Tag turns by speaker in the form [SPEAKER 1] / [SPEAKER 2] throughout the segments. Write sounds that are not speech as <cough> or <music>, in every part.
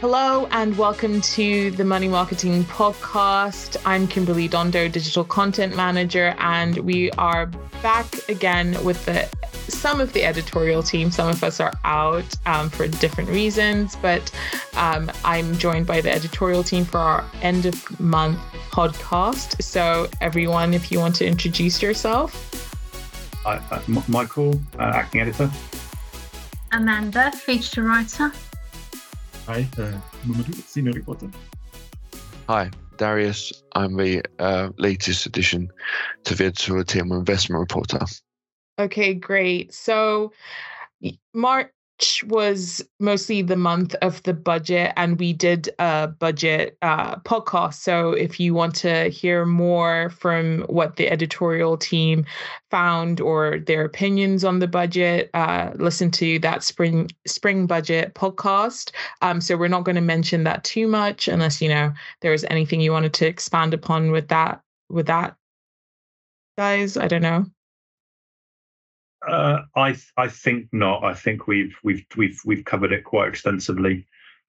[SPEAKER 1] Hello and welcome to the Money Marketing Podcast. I'm Kimberly Dondo, Digital Content Manager, and we are back again with the some of the editorial team. Some of us are out um, for different reasons, but um, I'm joined by the editorial team for our end of month podcast. So, everyone, if you want to introduce yourself.
[SPEAKER 2] Hi, uh, Michael, uh, acting editor.
[SPEAKER 3] Amanda, feature writer.
[SPEAKER 4] Hi, uh, Mamadou, senior reporter.
[SPEAKER 5] Hi, Darius. I'm the uh, latest addition to the editorial team, investment reporter.
[SPEAKER 1] Okay, great. So, Mark, was mostly the month of the budget, and we did a budget uh, podcast. So, if you want to hear more from what the editorial team found or their opinions on the budget, uh, listen to that spring spring budget podcast. Um, so, we're not going to mention that too much, unless you know there is anything you wanted to expand upon with that. With that, guys, I don't know.
[SPEAKER 2] Uh, I I think not. I think we've we've we've we've covered it quite extensively,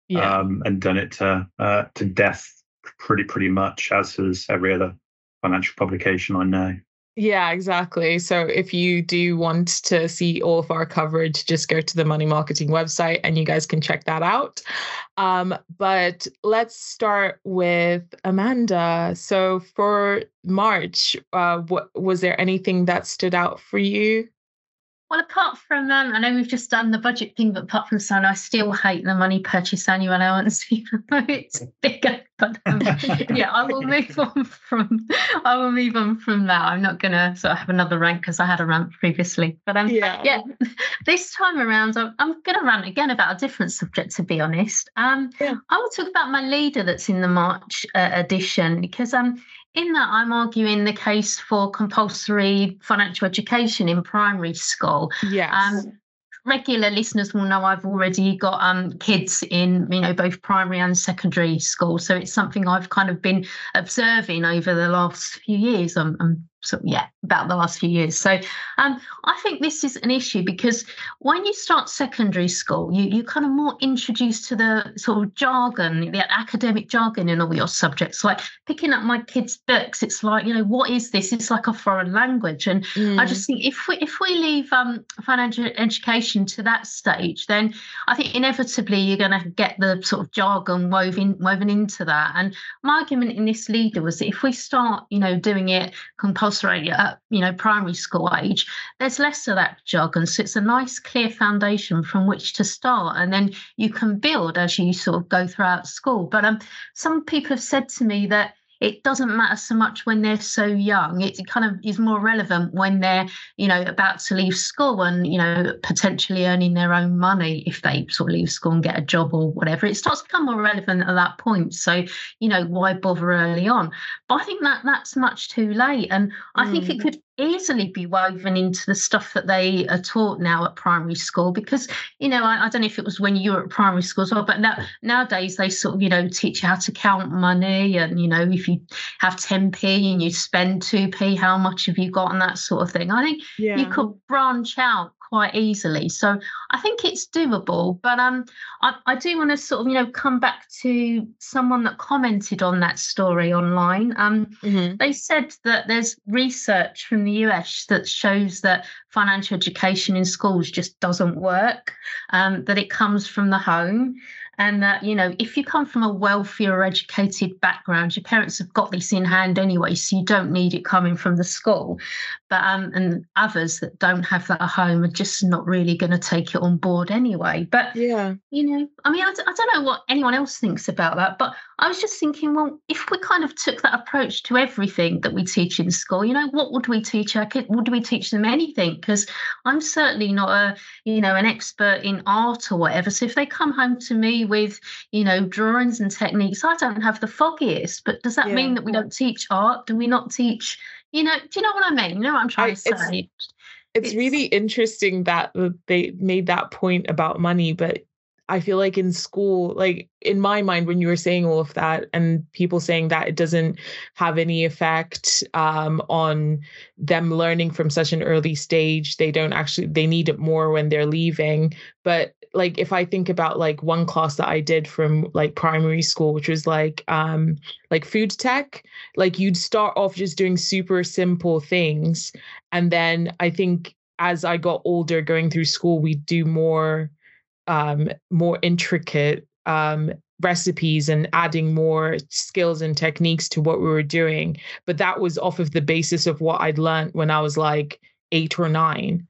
[SPEAKER 2] yeah. um, and done it to uh, to death pretty pretty much, as has every other financial publication I know.
[SPEAKER 1] Yeah, exactly. So if you do want to see all of our coverage, just go to the Money Marketing website and you guys can check that out. Um, but let's start with Amanda. So for March, uh, what was there anything that stood out for you?
[SPEAKER 3] Well, apart from um, I know we've just done the budget thing, but apart from that, I still hate the money purchase annual allowance, <laughs> even though it's bigger. But um, <laughs> yeah, I will move on from I will move on from that. I'm not gonna sort of have another rant because I had a rant previously. But um, yeah, yeah this time around, I'm, I'm gonna rant again about a different subject. To be honest, um, yeah. I will talk about my leader that's in the March uh, edition because um in that, I'm arguing the case for compulsory financial education in primary school.
[SPEAKER 1] Yes. Um,
[SPEAKER 3] regular listeners will know I've already got um, kids in you know both primary and secondary school, so it's something I've kind of been observing over the last few years. I'm, I'm so yeah, about the last few years. So um, I think this is an issue because when you start secondary school, you you kind of more introduced to the sort of jargon, the academic jargon in all your subjects. Like picking up my kids' books, it's like you know what is this? It's like a foreign language, and mm. I just think if we if we leave um, financial education to that stage, then I think inevitably you're going to get the sort of jargon woven woven into that. And my argument in this leader was that if we start, you know, doing it compulsory Australia at you know primary school age, there's less of that jargon. So it's a nice clear foundation from which to start, and then you can build as you sort of go throughout school. But um, some people have said to me that it doesn't matter so much when they're so young. It kind of is more relevant when they're, you know, about to leave school and, you know, potentially earning their own money if they sort of leave school and get a job or whatever. It starts to become more relevant at that point. So, you know, why bother early on? But I think that that's much too late. And I mm. think it mm. could easily be woven into the stuff that they are taught now at primary school because you know I, I, don't know if it was when you were at primary school as well but now nowadays they sort of you know teach you how to count money and you know if you have 10p and you spend 2p how much have you got and that sort of thing i think yeah. you could branch out quite easily. So I think it's doable. But um, I, I do want to sort of, you know, come back to someone that commented on that story online. Um, mm-hmm. They said that there's research from the US that shows that financial education in schools just doesn't work, um, that it comes from the home and that you know if you come from a wealthy or educated background your parents have got this in hand anyway so you don't need it coming from the school. But um and others that don't have that at home are just not really going to take it on board anyway. But
[SPEAKER 1] yeah.
[SPEAKER 3] you know i mean I, I don't know what anyone else thinks about that but i was just thinking well if we kind of took that approach to everything that we teach in school you know what would we teach our kids would we teach them anything? Because i'm certainly not a you know an expert in art or whatever so if they come home to me with you know drawings and techniques i don't have the foggiest but does that yeah. mean that we don't teach art do we not teach you know do you know what i mean you know what i'm trying I, to say
[SPEAKER 1] it's, it's, it's really interesting that they made that point about money but I feel like in school, like in my mind, when you were saying all of that, and people saying that it doesn't have any effect um, on them learning from such an early stage, they don't actually, they need it more when they're leaving. But like if I think about like one class that I did from like primary school, which was like um like food tech, like you'd start off just doing super simple things. And then I think as I got older going through school, we do more um more intricate um recipes and adding more skills and techniques to what we were doing. But that was off of the basis of what I'd learned when I was like eight or nine.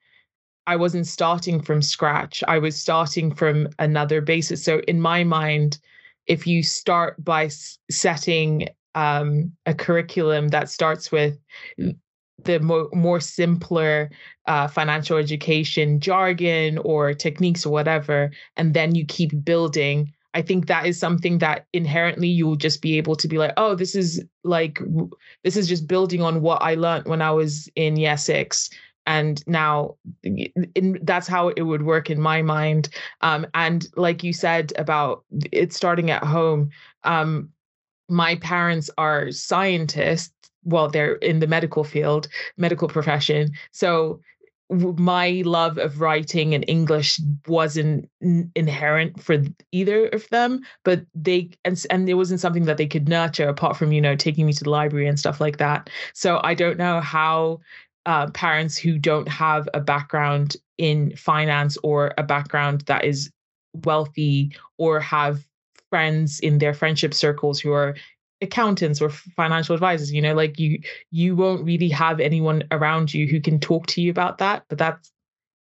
[SPEAKER 1] I wasn't starting from scratch. I was starting from another basis. So in my mind, if you start by setting um, a curriculum that starts with the more, more simpler uh, financial education jargon or techniques or whatever, and then you keep building, I think that is something that inherently you'll just be able to be like, oh, this is like, this is just building on what I learned when I was in year six and now in, that's how it would work in my mind um, and like you said about it starting at home um, my parents are scientists well they're in the medical field medical profession so my love of writing and english wasn't inherent for either of them but they and and it wasn't something that they could nurture apart from you know taking me to the library and stuff like that so i don't know how uh, parents who don't have a background in finance or a background that is wealthy or have friends in their friendship circles who are accountants or financial advisors you know like you you won't really have anyone around you who can talk to you about that but that's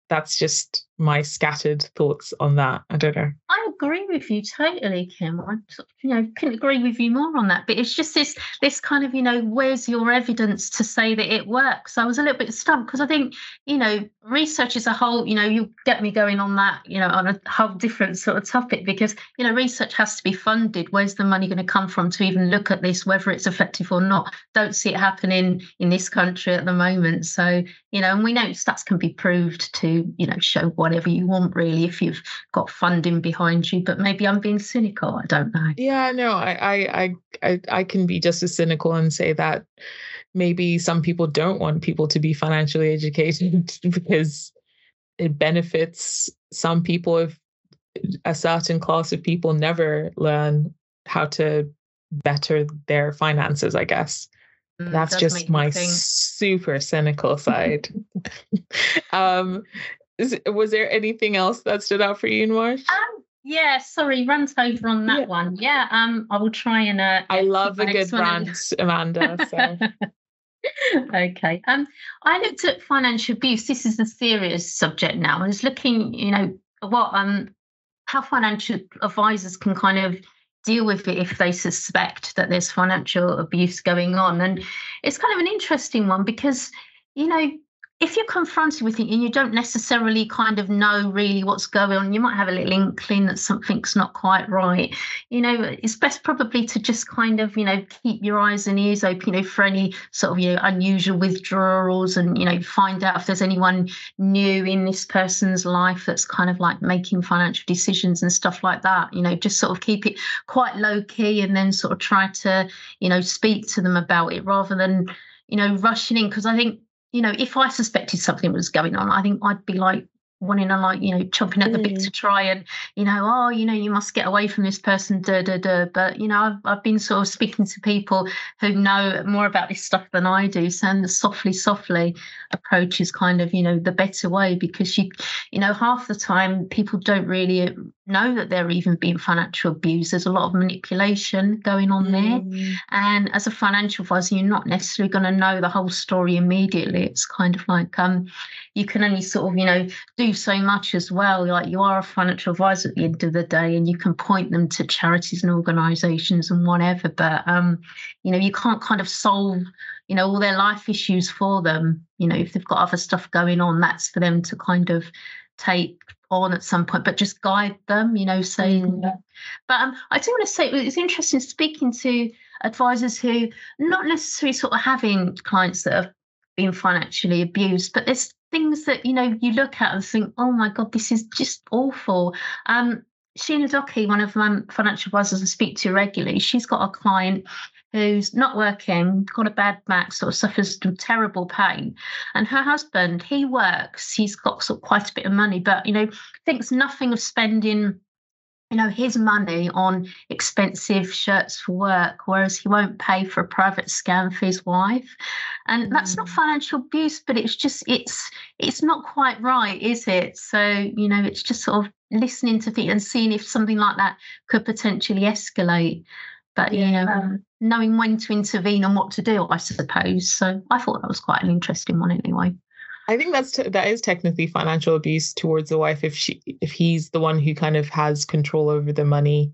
[SPEAKER 1] that's just my scattered thoughts on that. I don't know.
[SPEAKER 3] I agree with you totally, Kim. I you know couldn't agree with you more on that. But it's just this this kind of you know where's your evidence to say that it works? I was a little bit stumped because I think you know research is a whole you know you get me going on that you know on a whole different sort of topic because you know research has to be funded. Where's the money going to come from to even look at this whether it's effective or not? Don't see it happening in this country at the moment. So you know and we know stats can be proved to you know show what whatever you want, really, if you've got funding behind you. But maybe I'm being cynical. I don't know.
[SPEAKER 1] Yeah, no, I, I, I, I can be just as cynical and say that maybe some people don't want people to be financially <laughs> educated because it benefits some people if a certain class of people never learn how to better their finances, I guess. Mm, That's just my super cynical side. <laughs> <laughs> um, is, was there anything else that stood out for you, in March?
[SPEAKER 3] Um, yeah, sorry, runs over on that yeah. one. Yeah, um, I will try and. Uh,
[SPEAKER 1] I love a good rant, Amanda. So. <laughs>
[SPEAKER 3] okay. Um, I looked at financial abuse. This is a serious subject now. I was looking, you know, what um, how financial advisors can kind of deal with it if they suspect that there's financial abuse going on, and it's kind of an interesting one because you know if you're confronted with it and you don't necessarily kind of know really what's going on, you might have a little inkling that something's not quite right. You know, it's best probably to just kind of, you know, keep your eyes and ears open, you know, for any sort of, you know, unusual withdrawals and, you know, find out if there's anyone new in this person's life that's kind of like making financial decisions and stuff like that. You know, just sort of keep it quite low key and then sort of try to, you know, speak to them about it rather than, you know, rushing in. Because I think you know, if I suspected something was going on, I think I'd be like, wanting to like you know chomping at the bit to mm. try and you know oh you know you must get away from this person da da da but you know I've, I've been sort of speaking to people who know more about this stuff than I do saying the softly softly approach is kind of you know the better way because you you know half the time people don't really know that they're even being financial abused there's a lot of manipulation going on there mm. and as a financial advisor you're not necessarily going to know the whole story immediately it's kind of like um you can only sort of you know do so much as well. Like you are a financial advisor at the end of the day, and you can point them to charities and organisations and whatever. But um, you know, you can't kind of solve you know all their life issues for them. You know, if they've got other stuff going on, that's for them to kind of take on at some point, but just guide them. You know, saying. Mm-hmm. But um, I do want to say it's interesting speaking to advisors who not necessarily sort of having clients that have been financially abused, but there's things that you know you look at and think, oh my god, this is just awful. Um, Sheena Docky, one of my financial advisors I speak to regularly, she's got a client who's not working, got a bad back, sort of suffers from terrible pain. And her husband, he works, he's got sort of quite a bit of money, but you know, thinks nothing of spending you know his money on expensive shirts for work whereas he won't pay for a private scan for his wife. And that's not mm. financial abuse but it's just it's it's not quite right is it? So you know it's just sort of listening to things and seeing if something like that could potentially escalate. But yeah. you know um, knowing when to intervene and what to do i suppose. So i thought that was quite an interesting one anyway
[SPEAKER 1] I think that's t- that is technically financial abuse towards the wife if she if he's the one who kind of has control over the money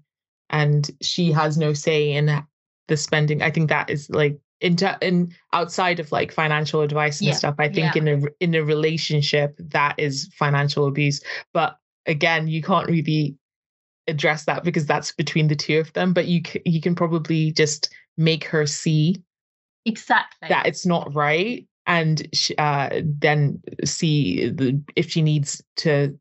[SPEAKER 1] and she has no say in the spending. I think that is like in in outside of like financial advice and yeah. stuff. I think yeah. in a in a relationship that is financial abuse. But again, you can't really address that because that's between the two of them. But you c- you can probably just make her see
[SPEAKER 3] exactly
[SPEAKER 1] that it's not right and uh, then see the, if she needs to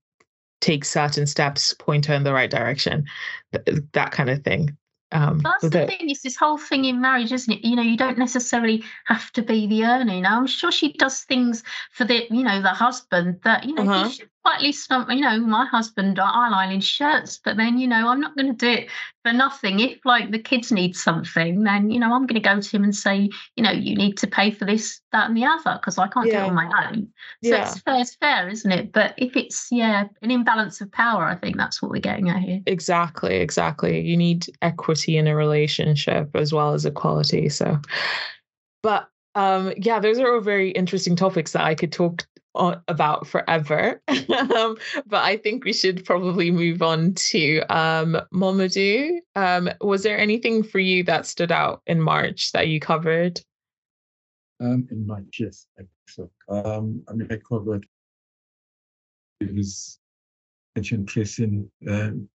[SPEAKER 1] take certain steps, point her in the right direction, th- that kind of thing.
[SPEAKER 3] Um, that's the, the thing. It's this whole thing in marriage, isn't it? You know, you don't necessarily have to be the earner. Know, I'm sure she does things for the, you know, the husband that you know uh-huh. he should at least, you know, my husband, I iron shirts, but then, you know, I'm not going to do it for nothing. If like the kids need something, then, you know, I'm going to go to him and say, you know, you need to pay for this, that, and the other because I can't yeah. do it on my own. So yeah. it's fair, it's fair, isn't it? But if it's, yeah, an imbalance of power, I think that's what we're getting at here.
[SPEAKER 1] Exactly, exactly. You need equity in a relationship as well as equality. So, but um, yeah, those are all very interesting topics that I could talk about forever. <laughs> um, but I think we should probably move on to um, Mamadou. Um, was there anything for you that stood out in March that you covered?
[SPEAKER 4] Um, in March, yes, I think so. Um, I mean, I covered this pension tracing um,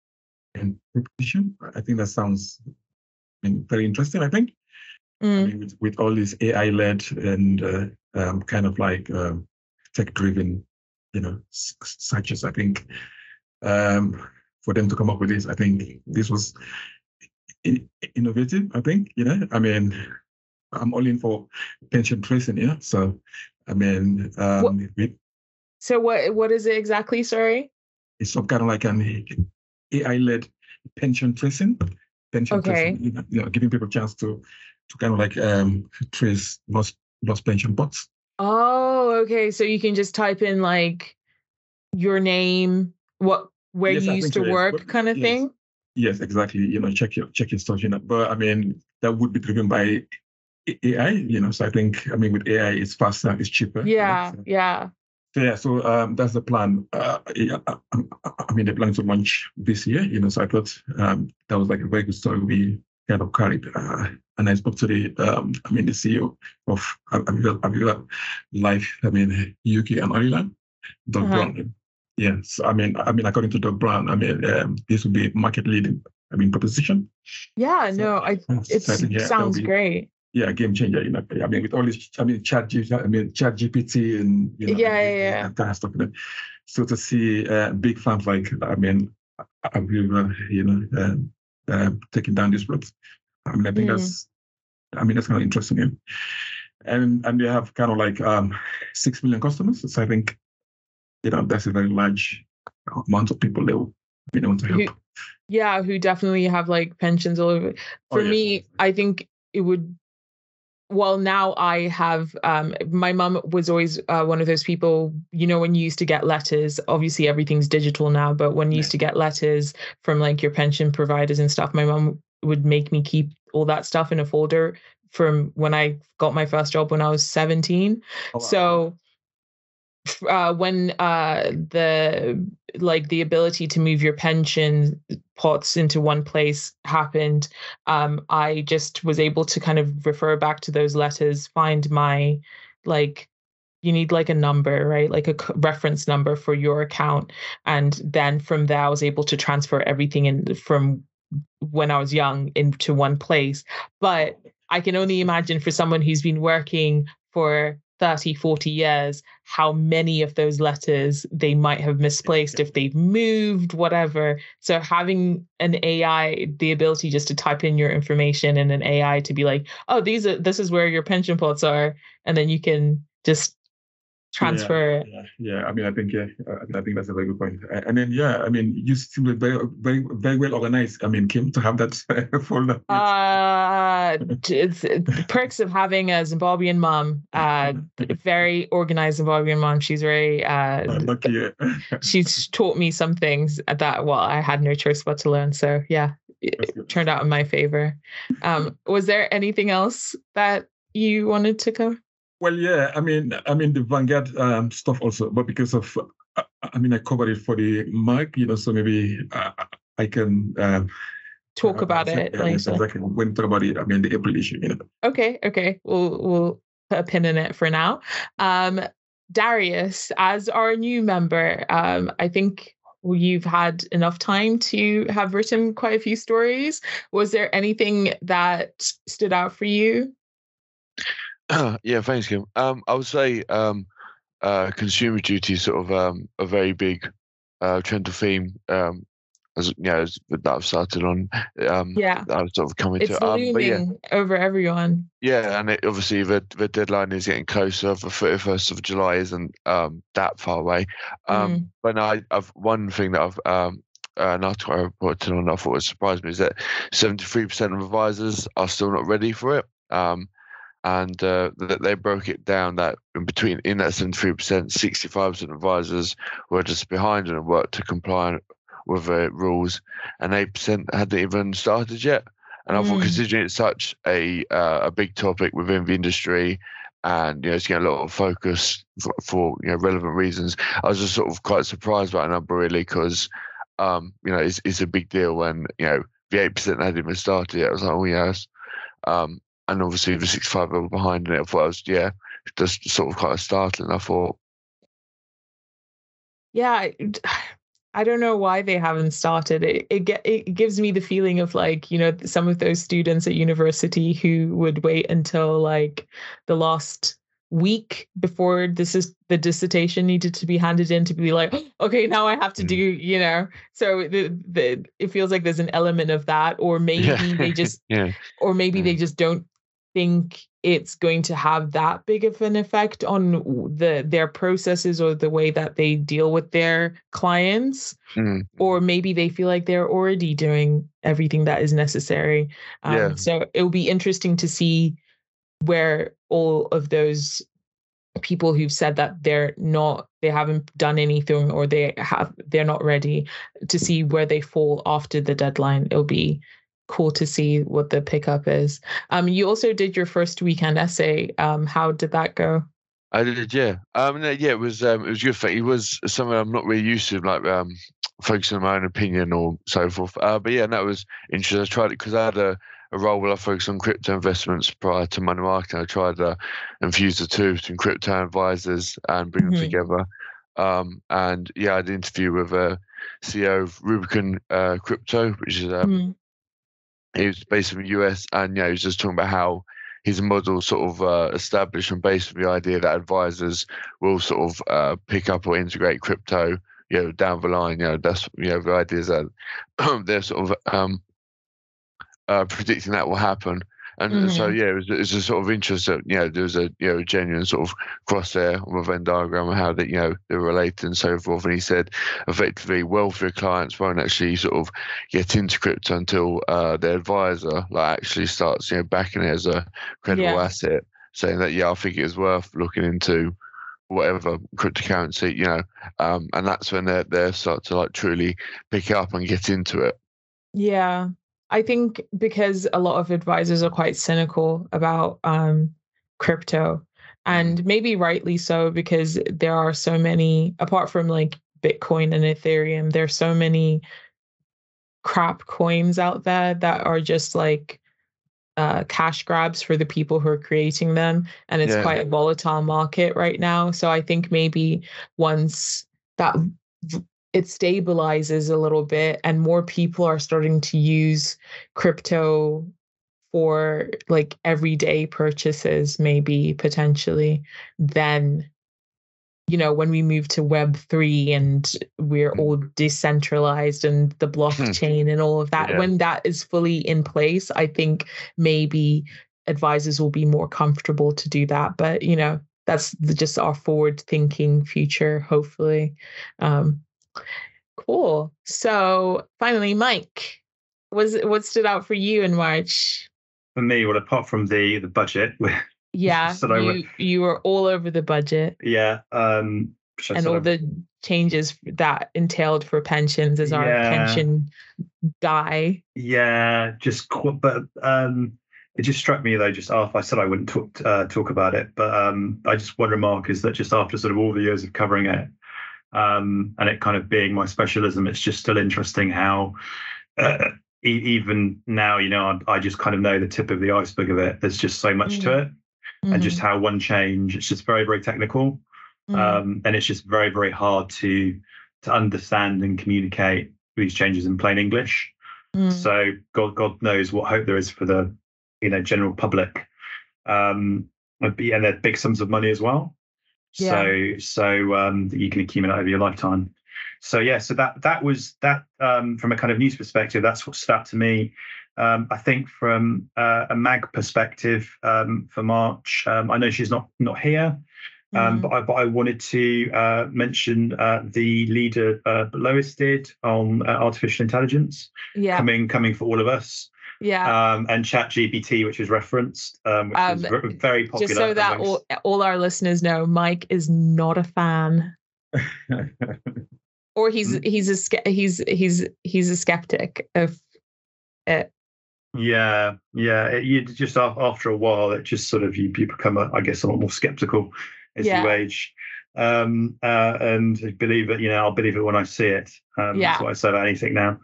[SPEAKER 4] and proposition. I think that sounds I mean, very interesting. I think. Mm. I mean, with, with, all this AI led and uh, um, kind of like um, tech driven, you know, searches. I think um, for them to come up with this, I think this was innovative. I think, you know, I mean, I'm all in for pension tracing, yeah. So, I mean, um, what,
[SPEAKER 1] so what what is it exactly? Sorry,
[SPEAKER 4] it's some kind of like an AI led pension tracing. Pension okay. tracing, you know, giving people a chance to to kind of like um, trace lost lost pension pots.
[SPEAKER 1] Oh, okay. So you can just type in like your name, what where yes, you used to work, kind of
[SPEAKER 4] yes.
[SPEAKER 1] thing.
[SPEAKER 4] Yes, exactly. You know, check your check your stuff. You know, but I mean that would be driven by AI. You know, so I think I mean with AI it's faster, it's cheaper.
[SPEAKER 1] Yeah, so,
[SPEAKER 4] yeah. So yeah, so um, that's the plan. Uh, yeah, I, I, mean, the plan to launch this year. You know, so I thought um, that was like a very good story. We kind of carried. Uh, and I spoke to the, um, I mean, the CEO of Aviva Life, I mean, UK and Ireland, Doug uh-huh. Brown. Yes, I mean, I mean, according to Doug Brown, I mean, um, this would be market leading. I mean, proposition.
[SPEAKER 1] Yeah, so, no, I it so yeah, sounds be, great.
[SPEAKER 4] Yeah, game changer. You know, I mean, with all this, I mean, chat, I mean, chat GPT and you know,
[SPEAKER 1] yeah, yeah, yeah.
[SPEAKER 4] that kind of stuff. So to see uh, big firms like, I mean, Aviva, you know, um, uh, taking down this route. I mean, I think mm. that's, I mean, that's kind of interesting. And and, and they have kind of like um, six million customers. So I think, you know, that's a very large amount of people they will be able to help. Who,
[SPEAKER 1] yeah, who definitely have like pensions all over. Oh, For oh, me, I think it would well now i have um my mom was always uh, one of those people you know when you used to get letters obviously everything's digital now but when you yeah. used to get letters from like your pension providers and stuff my mom would make me keep all that stuff in a folder from when i got my first job when i was 17 oh, wow. so uh, when uh, the like the ability to move your pension pots into one place happened, um, I just was able to kind of refer back to those letters, find my like you need like a number, right? Like a reference number for your account. And then from there, I was able to transfer everything in from when I was young into one place. But I can only imagine for someone who's been working for 30, 40 years, how many of those letters they might have misplaced if they've moved, whatever. So having an AI, the ability just to type in your information and an AI to be like, oh, these are this is where your pension pots are, and then you can just transfer.
[SPEAKER 4] Yeah, yeah, yeah, I mean, I think yeah, I think that's a very good point. And then yeah, I mean, you seem very, very, very well organized. I mean, Kim, to have that <laughs> folder.
[SPEAKER 1] Uh, it's, perks of having a Zimbabwean mom. Uh, <laughs> very organized Zimbabwean mom. She's very. Uh,
[SPEAKER 4] lucky.
[SPEAKER 1] she's taught me some things that well, I had no choice but to learn. So yeah, it turned out in my favor. Um, was there anything else that you wanted to cover?
[SPEAKER 4] Well, yeah, I mean, I mean the Vanguard um, stuff also, but because of, uh, I mean, I covered it for the mic, you know, so maybe uh, I can um,
[SPEAKER 1] talk uh, about it
[SPEAKER 4] yeah, later. Exactly. When talk about it, I mean, the April issue, you know.
[SPEAKER 1] Okay, okay, we'll we'll put a pin in it for now. Um, Darius, as our new member, um, I think you've had enough time to have written quite a few stories. Was there anything that stood out for you? <clears throat>
[SPEAKER 5] yeah, thanks, Kim. Um, I would say um, uh, consumer duty is sort of um, a very big uh, trend of theme. Um, as you know, as, that I've started on. Um,
[SPEAKER 1] yeah,
[SPEAKER 5] I've sort of coming
[SPEAKER 1] it's
[SPEAKER 5] to.
[SPEAKER 1] Um, but yeah, over everyone.
[SPEAKER 5] Yeah, and it, obviously the the deadline is getting closer. The thirty first of July isn't um, that far away. Um, mm. But no, I, I've one thing that I've um, uh, an article I reported on I thought was surprised me is that seventy three percent of advisors are still not ready for it. Um, and uh, they broke it down that in between in that 73%, 65% of advisors were just behind and worked to comply with the rules, and 8% hadn't even started yet. And I thought, mm. considering it's such a uh, a big topic within the industry, and you know, it's getting a lot of focus for, for, you know relevant reasons, I was just sort of quite surprised by that number really, because um, you know it's it's a big deal when you know the eight percent hadn't even started yet. I was like, oh yes. Um, and obviously the 65 over behind it I was yeah just sort of kind of startling i thought
[SPEAKER 1] yeah i don't know why they haven't started it it, get, it gives me the feeling of like you know some of those students at university who would wait until like the last week before this is the dissertation needed to be handed in to be like <gasps> okay now i have to do mm. you know so the, the it feels like there's an element of that or <laughs> maybe yeah. they just <laughs>
[SPEAKER 5] yeah
[SPEAKER 1] or maybe yeah. they just don't think it's going to have that big of an effect on the their processes or the way that they deal with their clients
[SPEAKER 5] mm.
[SPEAKER 1] or maybe they feel like they're already doing everything that is necessary um, yeah. so it will be interesting to see where all of those people who've said that they're not they haven't done anything or they have they're not ready to see where they fall after the deadline it'll be cool to see what the pickup is. Um, you also did your first weekend essay. Um, how did that go?
[SPEAKER 5] I did, yeah. Um, yeah, it was um, it was good. It was something I'm not really used to, like um, focusing on my own opinion or so forth. Uh, but yeah, that was interesting. I tried it because I had a, a role where I focused on crypto investments prior to money marketing. I tried to infuse the two between crypto advisors and bring mm-hmm. them together. Um, and yeah, I had an interview with a CEO of Rubicon uh, Crypto, which is um, mm he was based in the US, and yeah, he was just talking about how his model sort of uh, established and based on the idea that advisors will sort of uh, pick up or integrate crypto, you know, down the line. You know, that's you know the idea is that <clears throat> they're sort of um, uh, predicting that will happen. And mm-hmm. so, yeah, it was, it was a sort of interest that, you know, there was a, you know, genuine sort of cross there on the Venn diagram of how that, you know, they're related and so forth. And he said, effectively, wealthier clients won't actually sort of get into crypto until uh, their advisor like actually starts, you know, backing it as a credible yeah. asset, saying that, yeah, I think it's worth looking into whatever cryptocurrency, you know, um, and that's when they they start to like truly pick it up and get into it.
[SPEAKER 1] Yeah, I think because a lot of advisors are quite cynical about um, crypto, and maybe rightly so, because there are so many, apart from like Bitcoin and Ethereum, there's so many crap coins out there that are just like uh, cash grabs for the people who are creating them. And it's yeah. quite a volatile market right now. So I think maybe once that it stabilizes a little bit and more people are starting to use crypto for like everyday purchases, maybe potentially, then you know, when we move to Web three and we're all decentralized and the <laughs> blockchain and all of that, yeah. when that is fully in place, I think maybe advisors will be more comfortable to do that. But you know, that's the, just our forward thinking future, hopefully. Um, cool. So finally, Mike, was what stood out for you in March?
[SPEAKER 2] For me, well, apart from the the budget, <laughs>
[SPEAKER 1] yeah, you, you were all over the budget.
[SPEAKER 2] Yeah, um,
[SPEAKER 1] and all the changes that entailed for pensions as our yeah. pension guy.
[SPEAKER 2] Yeah, just but um, it just struck me though. Just after I said I wouldn't talk uh, talk about it, but um, I just one remark is that just after sort of all the years of covering it, um, and it kind of being my specialism, it's just still interesting how. Uh, even now, you know, I, I, just kind of know the tip of the iceberg of it. There's just so much mm-hmm. to it, mm-hmm. and just how one change. It's just very, very technical, mm-hmm. um, and it's just very, very hard to to understand and communicate these changes in plain English. Mm. So God, God knows what hope there is for the you know general public, um, and they're big sums of money as well. Yeah. So so um, that you can accumulate over your lifetime so yeah, so that that was that um, from a kind of news perspective. That's what stood out to me. Um, I think from uh, a mag perspective um, for March, um, I know she's not not here, mm. but I but I wanted to uh, mention uh, the leader uh, Lois did on uh, artificial intelligence.
[SPEAKER 1] Yeah,
[SPEAKER 2] coming coming for all of us.
[SPEAKER 1] Yeah.
[SPEAKER 2] Um, and Chat GPT, which was referenced, um, which um, was very popular.
[SPEAKER 1] Just so that all, all our listeners know, Mike is not a fan. <laughs> or he's mm-hmm. he's a he's he's he's a skeptic of it.
[SPEAKER 2] Yeah, yeah. It, you just after a while, it just sort of you, you become, a, I guess, a lot more skeptical as yeah. you age. Um, uh, and I believe it, you know, I'll believe it when I see it. Um, yeah. That's what I say about anything now.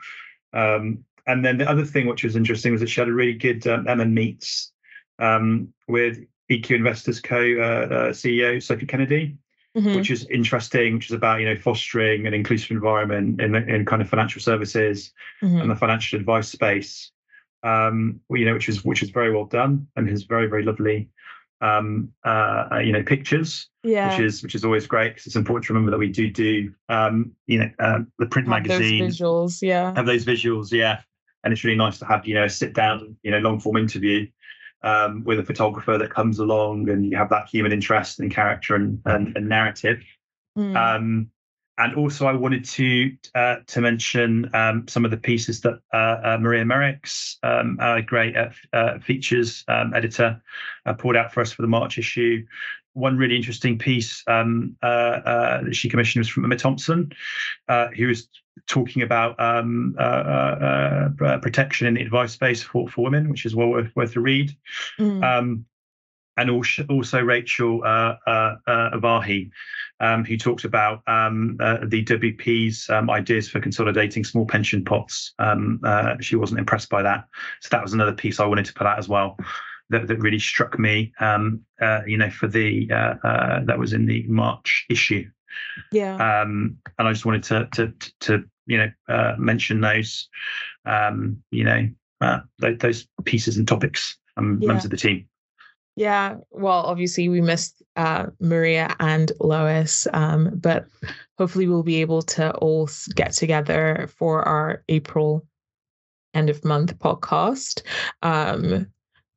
[SPEAKER 2] Um, and then the other thing which was interesting was that she had a really good um, Emma meets um, with EQ Investors Co. Uh, uh, CEO Sophie Kennedy mm-hmm. which is interesting, which is about you know fostering an inclusive environment in in kind of financial services mm-hmm. and the financial advice space. Um, you know, which is which is very well done and has very very lovely um, uh, uh, you know pictures,
[SPEAKER 1] yeah.
[SPEAKER 2] which is which is always great because it's important to remember that we do do um, you know uh, the print
[SPEAKER 1] have
[SPEAKER 2] magazine
[SPEAKER 1] visuals, yeah,
[SPEAKER 2] have those visuals, yeah, and it's really nice to have you know a sit down you know long form interview um, with a photographer that comes along and you have that human interest and character and, and, and narrative. Mm. Um, and also, I wanted to uh, to mention um, some of the pieces that uh, uh, Maria Merricks, um, our great uh, uh, features um, editor, uh, poured out for us for the March issue. One really interesting piece um, that she commissioned was from Emma Thompson, who was talking about um, uh, uh, uh, protection in the advice space for, for women, which is well worth, worth a read. Mm. Um, and also, also Rachel uh, uh, uh, Vahey, um, who talked about um, the DWP's um, ideas for consolidating small pension pots. Um, she wasn't impressed by that. So that was another piece I wanted to put out as well. That, that really struck me, um, you know, for the that was in the March issue
[SPEAKER 1] yeah.
[SPEAKER 2] Um, and I just wanted to to to, you know uh, mention those um, you know uh, those pieces and topics and yeah. members of the team.
[SPEAKER 1] Yeah, well, obviously we missed uh, Maria and Lois, um, but hopefully we'll be able to all get together for our April end of month podcast. Um,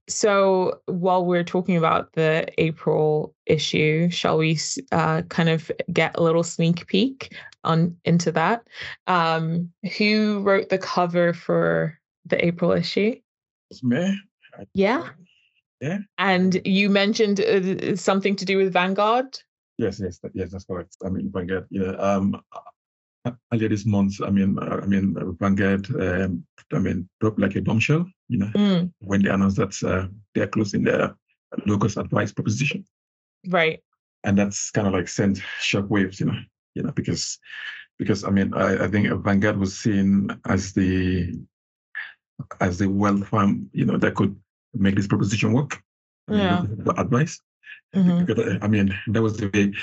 [SPEAKER 1] so while we're talking about the April issue, shall we uh, kind of get a little sneak peek on into that? Um, who wrote the cover for the April issue?
[SPEAKER 4] It's me.
[SPEAKER 1] Yeah.
[SPEAKER 4] Yeah.
[SPEAKER 1] And you mentioned uh, something to do with Vanguard.
[SPEAKER 4] Yes, yes, yes, that's correct. I mean, Vanguard. Yeah. Um, earlier this month, I mean, uh, I mean, Vanguard, um, I mean, dropped like a bombshell, you know, mm. when they announced that uh, they're closing their locus advice proposition.
[SPEAKER 1] Right.
[SPEAKER 4] And that's kind of like sent shockwaves, you know, you know, because because I mean, I, I think Vanguard was seen as the as the wealth farm, you know, that could make this proposition work.
[SPEAKER 1] Yeah.
[SPEAKER 4] The advice. Mm-hmm. Because, I mean, that was the way.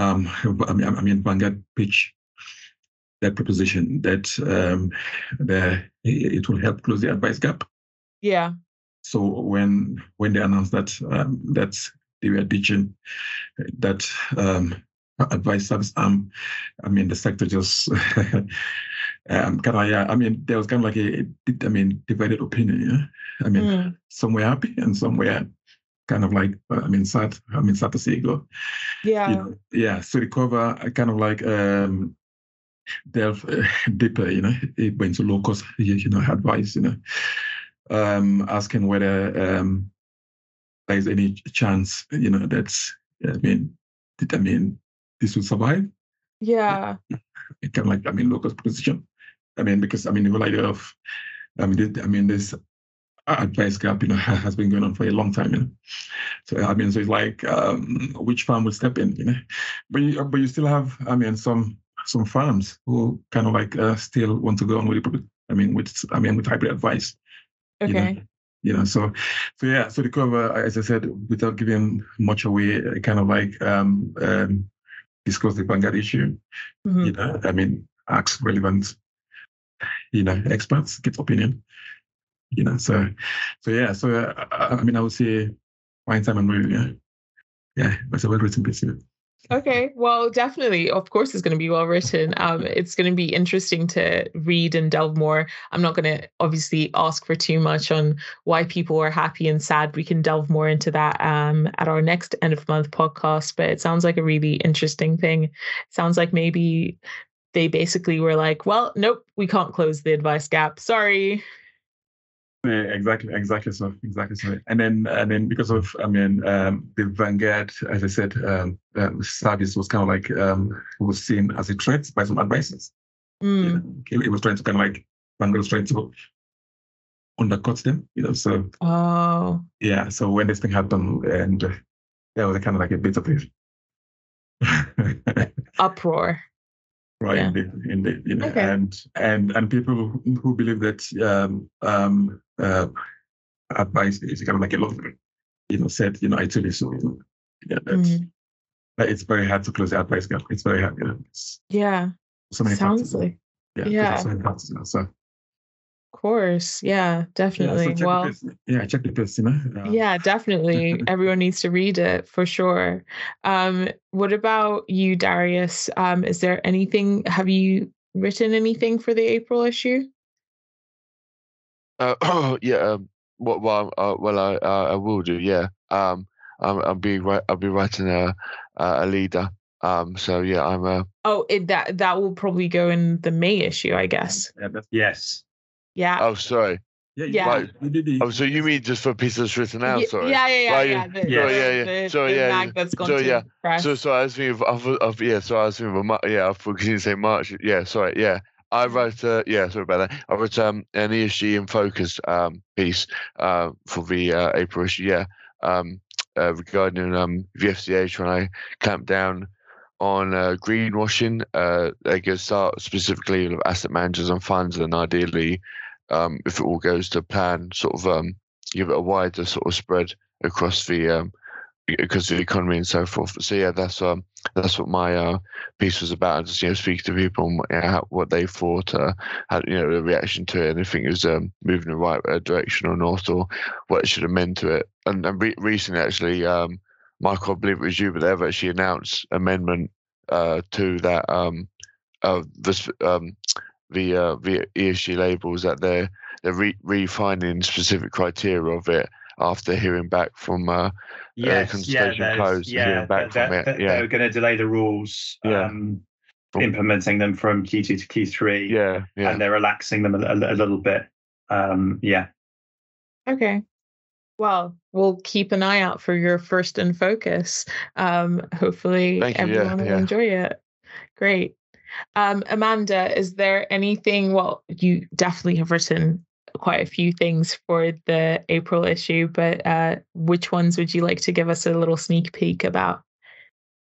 [SPEAKER 4] Um, <laughs> I mean, I mean, Vanguard pitch that proposition that um, the, it will help close the advice gap.
[SPEAKER 1] Yeah.
[SPEAKER 4] so when when they announced that um, that they were ditching that um, advice service arm, I mean the sector just <laughs> um, kind of yeah. I mean there was kind of like a I mean divided opinion. Yeah, I mean mm. some were happy and some were kind of like uh, I mean sad. I mean sad to see it go.
[SPEAKER 1] Yeah,
[SPEAKER 4] you know, yeah. So the cover kind of like um delve uh, <laughs> deeper. You know, it went to low cost. You know, advice. You know, um, asking whether um there is any chance. You know, that's I mean, did I mean this will survive?
[SPEAKER 1] Yeah. <laughs>
[SPEAKER 4] It kind of like I mean low cost position. I mean, because I mean the whole idea of I mean, I mean, this advice gap, you know, has been going on for a long time, you know. So I mean, so it's like um, which farm will step in, you know. But you, but you still have, I mean, some some farms who kind of like uh, still want to go on with it. I mean, with I mean with hybrid advice.
[SPEAKER 1] Okay.
[SPEAKER 4] You know, you know so so yeah so the cover as i said without giving much away kind of like um um discuss the vanguard issue mm-hmm. you know i mean ask relevant you know experts get opinion you know so so yeah so uh, i mean i would say fine time and movie yeah yeah that's a well written piece
[SPEAKER 1] Okay, well, definitely. Of course, it's going to be well written. Um, it's going to be interesting to read and delve more. I'm not going to obviously ask for too much on why people are happy and sad. We can delve more into that um, at our next end of month podcast. But it sounds like a really interesting thing. It sounds like maybe they basically were like, well, nope, we can't close the advice gap. Sorry.
[SPEAKER 4] Yeah, exactly, exactly so, exactly so. And then, and then because of, I mean, um, the Vanguard, as I said, um, uh, service was kind of like um, was seen as a threat by some advisors.
[SPEAKER 1] Mm.
[SPEAKER 4] You know, it was trying to kind of like Vanguard was trying to undercut them, you know. So,
[SPEAKER 1] oh,
[SPEAKER 4] yeah. So when this thing happened, and uh, there was a kind of like a bit of
[SPEAKER 1] a uproar
[SPEAKER 4] right yeah. in the, in the you know okay. and and and people who believe that um um uh advice is kind of like a lot you know said you know actually so yeah that's mm-hmm. it's very hard to close the advice gap it's very hard you know
[SPEAKER 1] yeah
[SPEAKER 4] so many
[SPEAKER 1] sounds like
[SPEAKER 4] yeah,
[SPEAKER 1] yeah.
[SPEAKER 4] So many factors, you so
[SPEAKER 1] course. Yeah, definitely.
[SPEAKER 4] Yeah, so
[SPEAKER 1] well,
[SPEAKER 4] yeah, check the piece, you know.
[SPEAKER 1] Uh, yeah, definitely. <laughs> Everyone needs to read it for sure. Um, what about you, Darius? Um, is there anything? Have you written anything for the April issue?
[SPEAKER 5] Uh, oh, <clears throat> yeah. Um, what? Well, uh, well, I uh, I will do. Yeah. Um, I'll, I'll be right. I'll be writing a a leader. Um, so yeah, I'm a.
[SPEAKER 1] Oh, it, that that will probably go in the May issue, I guess.
[SPEAKER 2] Yeah, yes.
[SPEAKER 1] Yeah.
[SPEAKER 5] Oh, sorry.
[SPEAKER 1] Yeah, yeah. Like,
[SPEAKER 5] oh, so you mean just for pieces written out? Sorry.
[SPEAKER 1] Yeah, yeah, yeah,
[SPEAKER 5] right,
[SPEAKER 1] yeah.
[SPEAKER 5] The, yeah, yeah, yeah.
[SPEAKER 1] The,
[SPEAKER 5] sorry,
[SPEAKER 1] the
[SPEAKER 5] yeah.
[SPEAKER 1] mag that's gone
[SPEAKER 5] so, yeah.
[SPEAKER 1] press.
[SPEAKER 5] So, so I was thinking of, of, of yeah. So I was thinking of yeah. I forgot to say March. Yeah, sorry. Yeah, I wrote. Uh, yeah, sorry about that. I wrote um an ESG in focus um piece uh for the uh, April issue. Yeah, um uh, regarding um the FCA trying to clamp down on uh, greenwashing. Uh, they could start specifically with asset managers and funds, and ideally um, if it all goes to plan, sort of um, give it a wider sort of spread across the um, because of the economy and so forth. So yeah, that's um that's what my uh, piece was about. Just you know, speaking to people and you know, how, what they thought, uh, you know the reaction to it, and if it was um, moving the right uh, direction or not, or what it should amend to it. And, and re- recently, actually, um, Michael, I believe it was you, but they've actually announced amendment uh, to that um, uh, this um, the uh, the ESG labels that they're they're re- refining specific criteria of it after hearing back from uh,
[SPEAKER 2] yes, uh, consultation yeah, closed. Yeah, back from it. yeah, they're going to delay the rules. Yeah. Um, from, implementing them from Q2 to Q3.
[SPEAKER 5] Yeah, yeah.
[SPEAKER 2] and they're relaxing them a, a, a little bit. Um, yeah.
[SPEAKER 1] Okay. Well, we'll keep an eye out for your first in focus. Um, hopefully,
[SPEAKER 5] Thank
[SPEAKER 1] everyone
[SPEAKER 5] you,
[SPEAKER 1] will
[SPEAKER 5] yeah.
[SPEAKER 1] enjoy it. Great. Um, Amanda, is there anything? Well, you definitely have written quite a few things for the April issue, but uh, which ones would you like to give us a little sneak peek about?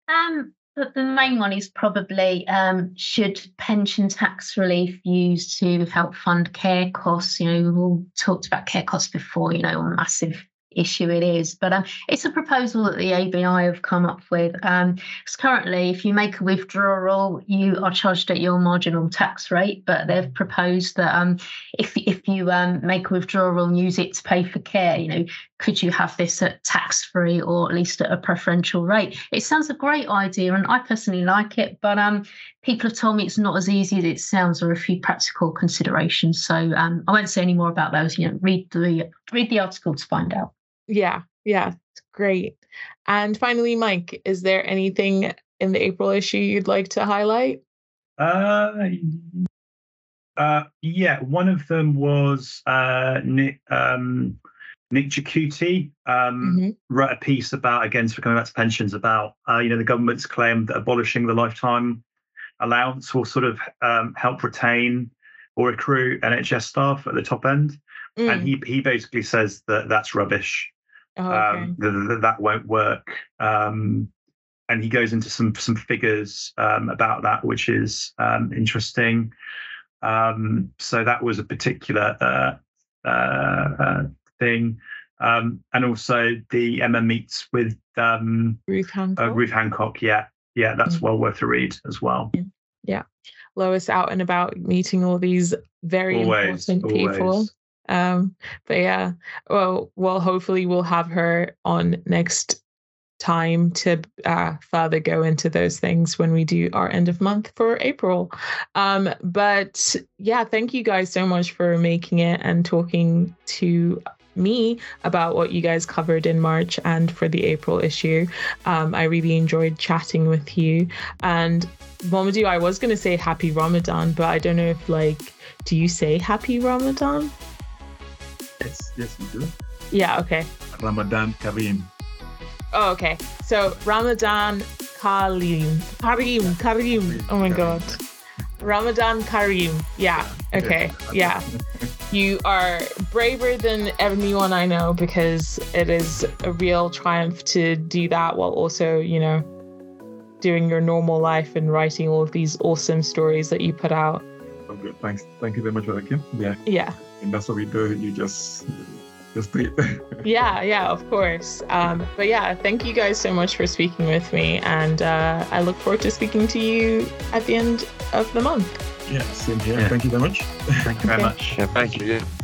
[SPEAKER 3] Um, the, the main one is probably um, should pension tax relief used to help fund care costs? You know, we've all talked about care costs before. You know, massive issue it is. But um, it's a proposal that the ABI have come up with. Um, currently, if you make a withdrawal, you are charged at your marginal tax rate. But they've proposed that um, if if you um, make a withdrawal and use it to pay for care, you know, could you have this at tax free or at least at a preferential rate? It sounds a great idea, and I personally like it. But um, people have told me it's not as easy as it sounds. Are a few practical considerations. So um, I won't say any more about those. You know, read the read the article to find out.
[SPEAKER 1] Yeah, yeah, it's great. And finally, Mike, is there anything in the April issue you'd like to highlight?
[SPEAKER 2] Uh, uh yeah, one of them was uh, Nick, um, Nick Jacuti um, mm-hmm. wrote a piece about, again, for coming back to pensions, about uh, you know the government's claim that abolishing the lifetime allowance will sort of um, help retain or recruit NHS staff at the top end. Mm. And he he basically says that that's rubbish. Oh, okay. um, that, that, that won't work. Um, and he goes into some some figures um, about that, which is um, interesting. Um, so that was a particular uh, uh, uh, thing. Um, and also the Emma meets with
[SPEAKER 1] Ruth Hancock.
[SPEAKER 2] Ruth Hancock, yeah, yeah, that's mm-hmm. well worth a read as well.
[SPEAKER 1] Yeah. Lois out and about meeting all these very always, important people. Um, but yeah, well, well, hopefully we'll have her on next time to uh, further go into those things when we do our end of month for April. Um, but yeah, thank you guys so much for making it and talking to me about what you guys covered in March and for the April issue. Um, I really enjoyed chatting with you. And Mamadou, I was going to say happy Ramadan, but I don't know if, like, do you say happy Ramadan?
[SPEAKER 4] Yes, yes, we do.
[SPEAKER 1] Yeah, okay.
[SPEAKER 4] Ramadan Kareem.
[SPEAKER 1] Oh, okay. So Ramadan Kareem. Kareem, Kareem. Oh my God. Ramadan Kareem. Yeah. Okay. Yeah. <laughs> You are braver than anyone I know because it is a real triumph to do that while also, you know, doing your normal life and writing all of these awesome stories that you put out.
[SPEAKER 4] Oh, good. Thanks. Thank you very much Kim. Yeah.
[SPEAKER 1] Yeah.
[SPEAKER 4] And that's what we do. You just just do
[SPEAKER 1] it. <laughs> yeah, yeah, of course. Um, but yeah, thank you guys so much for speaking with me, and uh, I look forward to speaking to you at the end of the month.
[SPEAKER 4] Yeah, same here. Yeah. Thank you very much.
[SPEAKER 2] Thank you very much.
[SPEAKER 5] Yeah, thank you. Yeah.